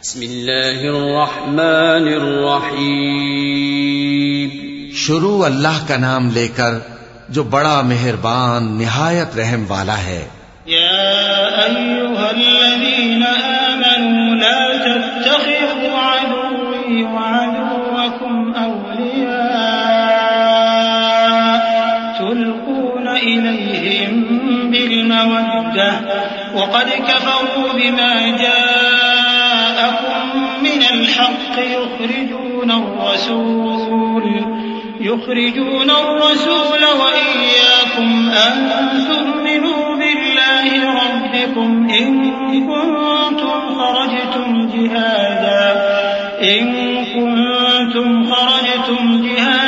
بسم اللہ الرحمن الرحیم۔ شروع اللہ کا نام لے کر جو بڑا مہربان نہایت رحم والا ہے۔ يا أيها الذين آمنوا لا تتخذوا عدوي وعدوكم أولياء تلقون إليهم بالمودة وقد كفروا بما جاءكم من الحق يخرجون الرسول يخرجون الرسول وإياكم أن تؤمنوا بالله ربكم إن كنتم خرجتم جهادا إن كنتم خرجتم جهادا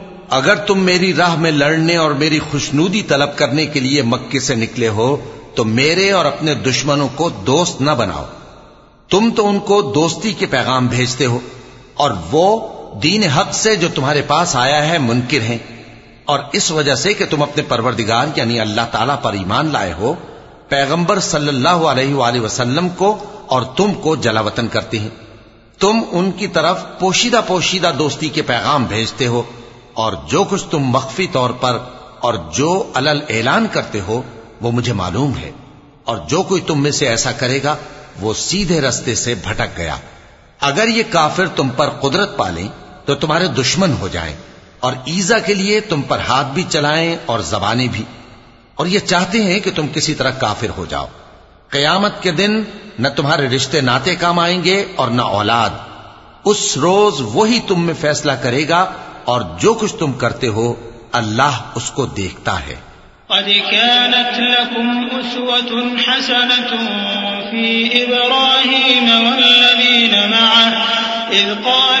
اگر تم میری راہ میں لڑنے اور میری خوشنودی طلب کرنے کے لیے مکے سے نکلے ہو، تو میرے اور اپنے دشمنوں کو دوست نہ بناؤ۔ تم تو ان کو دوستی کے پیغام بھیجتے ہو، اور وہ دین حق سے جو تمہارے پاس آیا ہے منکر ہیں۔ اور اس وجہ سے کہ تم اپنے پروردگار یعنی اللہ تعالی پر ایمان لائے ہو، پیغمبر صلی اللہ علیہ وآلہ وسلم کو اور تم کو جلا وطن کرتے ہیں۔ تم ان کی طرف پوشیدہ پوشیدہ دوستی کے پیغام بھیجتے ہو۔ اور جو کچھ تم مخفی طور پر اور جو علل اعلان کرتے ہو، وہ مجھے معلوم ہے۔ اور جو کوئی تم میں سے ایسا کرے گا، وہ سیدھے رستے سے بھٹک گیا۔ اگر یہ کافر تم پر قدرت پالیں، تو تمہارے دشمن ہو جائیں۔ اور ایزا کے لیے تم پر ہاتھ بھی چلائیں اور زبانیں بھی۔ اور یہ چاہتے ہیں کہ تم کسی طرح کافر ہو جاؤ۔ قیامت کے دن نہ تمہارے رشتے ناتے کام آئیں گے اور نہ اولاد۔ اس روز وہی تم میں فیصلہ کرے گا اور جو کچھ تم کرتے ہو، اللہ اس کو دیکھتا ہے۔ قد كانت لكم أسوة حسنة في إبراهيم والذين معه، إذ قال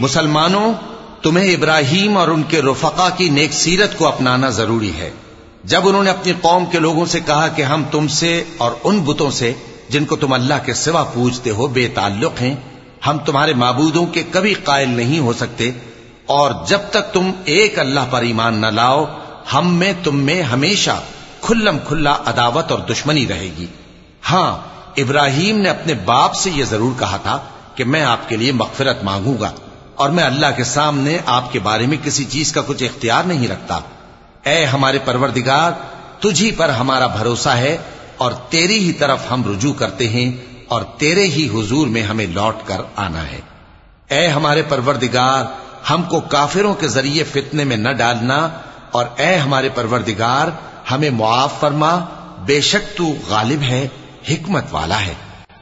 مسلمانوں، تمہیں ابراہیم اور ان کے رفقا کی نیک سیرت کو اپنانا ضروری ہے۔ جب انہوں نے اپنی قوم کے لوگوں سے کہا کہ ہم تم سے اور ان بتوں سے، جن کو تم اللہ کے سوا پوجتے ہو، بے تعلق ہیں، ہم تمہارے معبودوں کے کبھی قائل نہیں ہو سکتے۔ اور جب تک تم ایک اللہ پر ایمان نہ لاؤ، ہم میں، تم میں ہمیشہ کھلم کھلا عداوت اور دشمنی رہے گی۔ ہاں ابراہیم نے اپنے باپ سے یہ ضرور کہا تھا کہ میں آپ کے لیے مغفرت مانگوں گا۔ اور میں اللہ کے سامنے آپ کے بارے میں کسی چیز کا کچھ اختیار نہیں رکھتا۔ اے ہمارے پروردگار، تجھی پر ہمارا بھروسہ ہے اور تیری ہی طرف ہم رجوع کرتے ہیں اور تیرے ہی حضور میں ہمیں لوٹ کر آنا ہے۔ اے ہمارے پروردگار، ہم کو کافروں کے ذریعے فتنے میں نہ ڈالنا اور اے ہمارے پروردگار، ہمیں معاف فرما، بے شک تو غالب ہے، حکمت والا ہے۔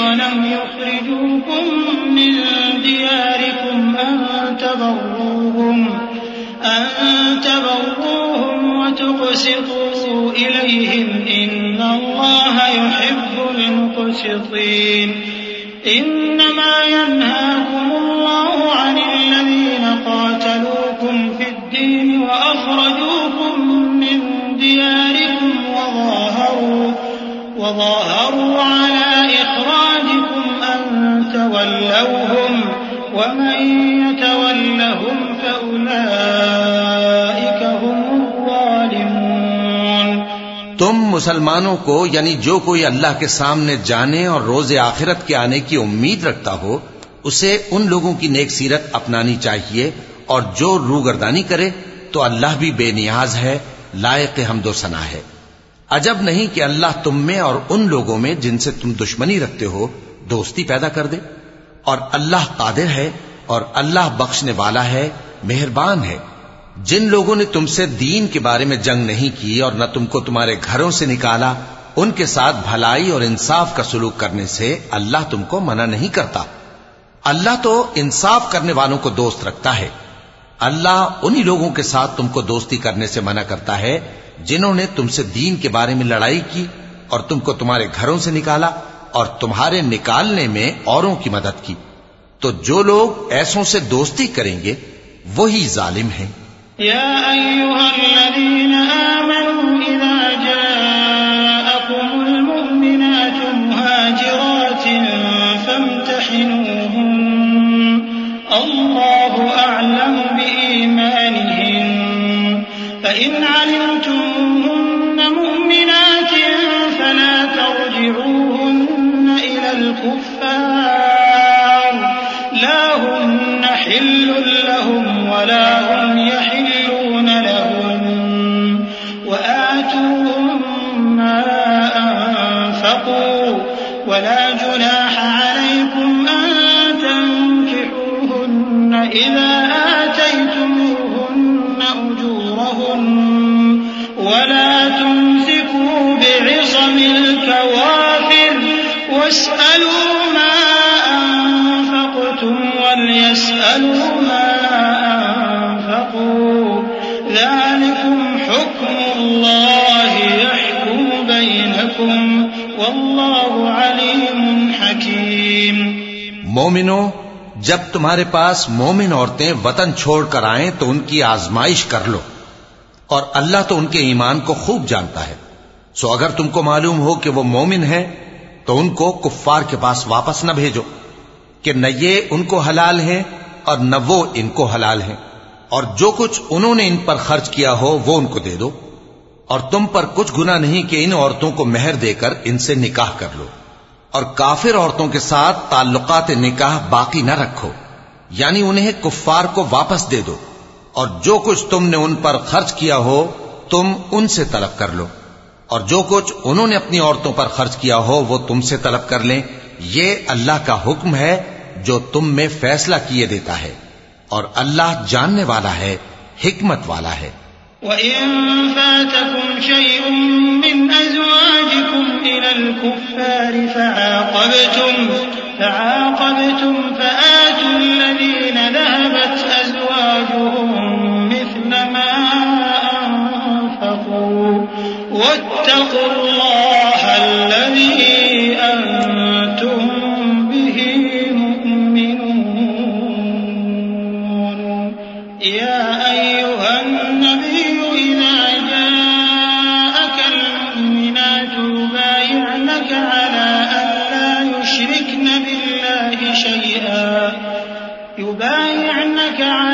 ولم يخرجوكم من دياركم أن تبروهم أن تبروهم وتقسطوا إليهم. إن الله يحب المقسطين. إنما ينهاكم الله عن الذين قاتلوكم في الدين وأخرجوكم من دياركم وظاهروا, وظاهروا تولوهم ومن يتولهم فأولئك هم الظالمون تم مسلمانوں کو یعنی جو کوئی اللہ کے سامنے جانے اور روز آخرت کے آنے کی امید رکھتا ہو، اسے ان لوگوں کی نیک سیرت اپنانی چاہیے اور جو روگردانی کرے تو اللہ بھی بے نیاز ہے، لائق حمد و ثنا ہے۔ عجب نہیں کہ اللہ تم میں اور ان لوگوں میں جن سے تم دشمنی رکھتے ہو، دوستی پیدا کر دے۔ اور اللہ قادر ہے اور اللہ بخشنے والا ہے، مہربان ہے۔ جن لوگوں نے تم سے دین کے بارے میں جنگ نہیں کی اور نہ تم کو تمہارے گھروں سے نکالا، ان کے ساتھ بھلائی اور انصاف کا سلوک کرنے سے اللہ تم کو منع نہیں کرتا۔ اللہ تو انصاف کرنے والوں کو دوست رکھتا ہے۔ اللہ انہی لوگوں کے ساتھ تم کو دوستی کرنے سے منع کرتا ہے، جنہوں نے تم سے دین کے بارے میں لڑائی کی اور تم کو تمہارے گھروں سے نکالا۔ اور تمہارے نکالنے میں اوروں کی مدد کی۔ تو جو لوگ ایسوں سے دوستی کریں گے، وہی ظالم ہیں۔ يا أيها الذين آمنوا إذا جاءكم المؤمنات مهاجرات فامتحنوهن الله أعلم بإيمانهن فإن علمتموهن مؤمنات فلا ترجعوهن إلى الكفار. لا هن حل لهم ولا هم يحلون لهم. وآتوهم ما أنفقوا. ولا جناح عليكم أن تنكحوهن إذا واسألوا ما أنفقتم وليسألوا ما أنفقوا ذلكم حكم الله يحكم بينكم والله عليم حكيم مومنو، جب تمہارے پاس مومن عورتیں وطن چھوڑ کر آئیں تو ان کی آزمائش کر لو اور اللہ تو ان کے ایمان کو خوب جانتا ہے۔ سو اگر تم کو معلوم ہو کہ وہ مومن ہے تو ان کو کفار کے پاس واپس نہ بھیجو کہ نہ یہ ان کو حلال ہیں اور نہ وہ ان کو حلال ہیں۔ اور جو کچھ انہوں نے ان پر خرچ کیا ہو وہ ان کو دے دو۔ اور تم پر کچھ گنا نہیں کہ ان عورتوں کو مہر دے کر ان سے نکاح کر لو۔ اور کافر عورتوں کے ساتھ تعلقات نکاح باقی نہ رکھو۔ یعنی انہیں کفار کو واپس دے دو۔ اور جو کچھ تم نے ان پر خرچ کیا ہو تم ان سے طلب کر لو۔ اور جو کچھ انہوں نے اپنی عورتوں پر خرچ کیا ہو وہ تم سے طلب کر لیں۔ یہ اللہ کا حکم ہے جو تم میں فیصلہ کیے دیتا ہے اور اللہ جاننے والا ہے، حکمت والا ہے۔ وإن فاتكم شيء من أزواجكم إلى الكفار فعاقبتم فعاقبتم فآتوا الذين ذهبت واتقوا الله الذي أنتم به مؤمنون. يا أيها النبي إذا جاءك المؤمنات يبايعنك على أن يشركن بالله شيئا. يبايعنك على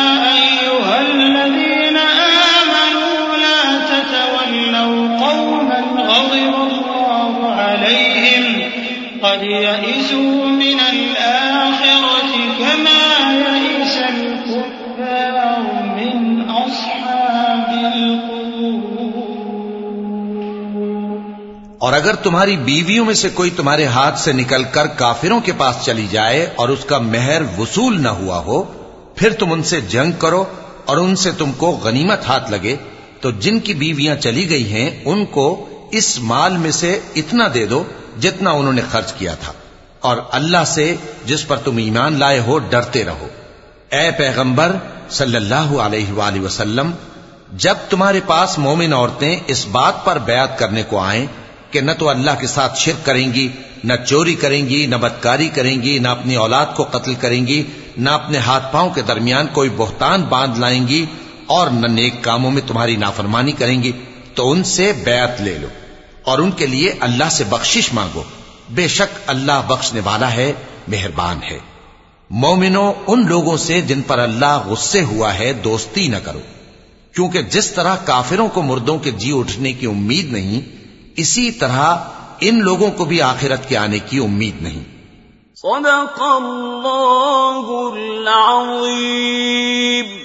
قد يئسوا من الآخرة كما يئس الكفار من أصحاب القبور اور اگر تمہاری بیویوں میں سے کوئی تمہارے ہاتھ سے نکل کر کافروں کے پاس چلی جائے اور اس کا مہر وصول نہ ہوا ہو، پھر تم ان سے جنگ کرو اور ان سے تم کو غنیمت ہاتھ لگے۔ تو جن کی بیویاں چلی گئی ہیں، ان کو اس مال میں سے اتنا دے دو جتنا انہوں نے خرچ کیا تھا۔ اور اللہ سے جس پر تم ایمان لائے ہو، ڈرتے رہو۔ اے پیغمبر، صلی اللہ علیہ وآلہ وسلم، جب تمہارے پاس مومن عورتیں اس بات پر بیعت کرنے کو آئیں کہ نہ تو اللہ کے ساتھ شرک کریں گی، نہ چوری کریں گی، نہ بدکاری کریں گی، نہ اپنی اولاد کو قتل کریں گی، نہ اپنے ہاتھ پاؤں کے درمیان کوئی بہتان باندھ لائیں گی اور نہ نیک کاموں میں تمہاری نافرمانی کریں گی، تو ان سے بیعت لے لو۔ اور ان کے لیے اللہ سے بخشش مانگو۔ بے شک اللہ بخشنے والا ہے، مہربان ہے۔ مومنو، ان لوگوں سے جن پر اللہ غصے ہوا ہے، دوستی نہ کرو۔ کیونکہ جس طرح کافروں کو مردوں کے جی اٹھنے کی امید نہیں، اسی طرح ان لوگوں کو بھی آخرت کے آنے کی امید نہیں۔ صدق اللہ العظیم۔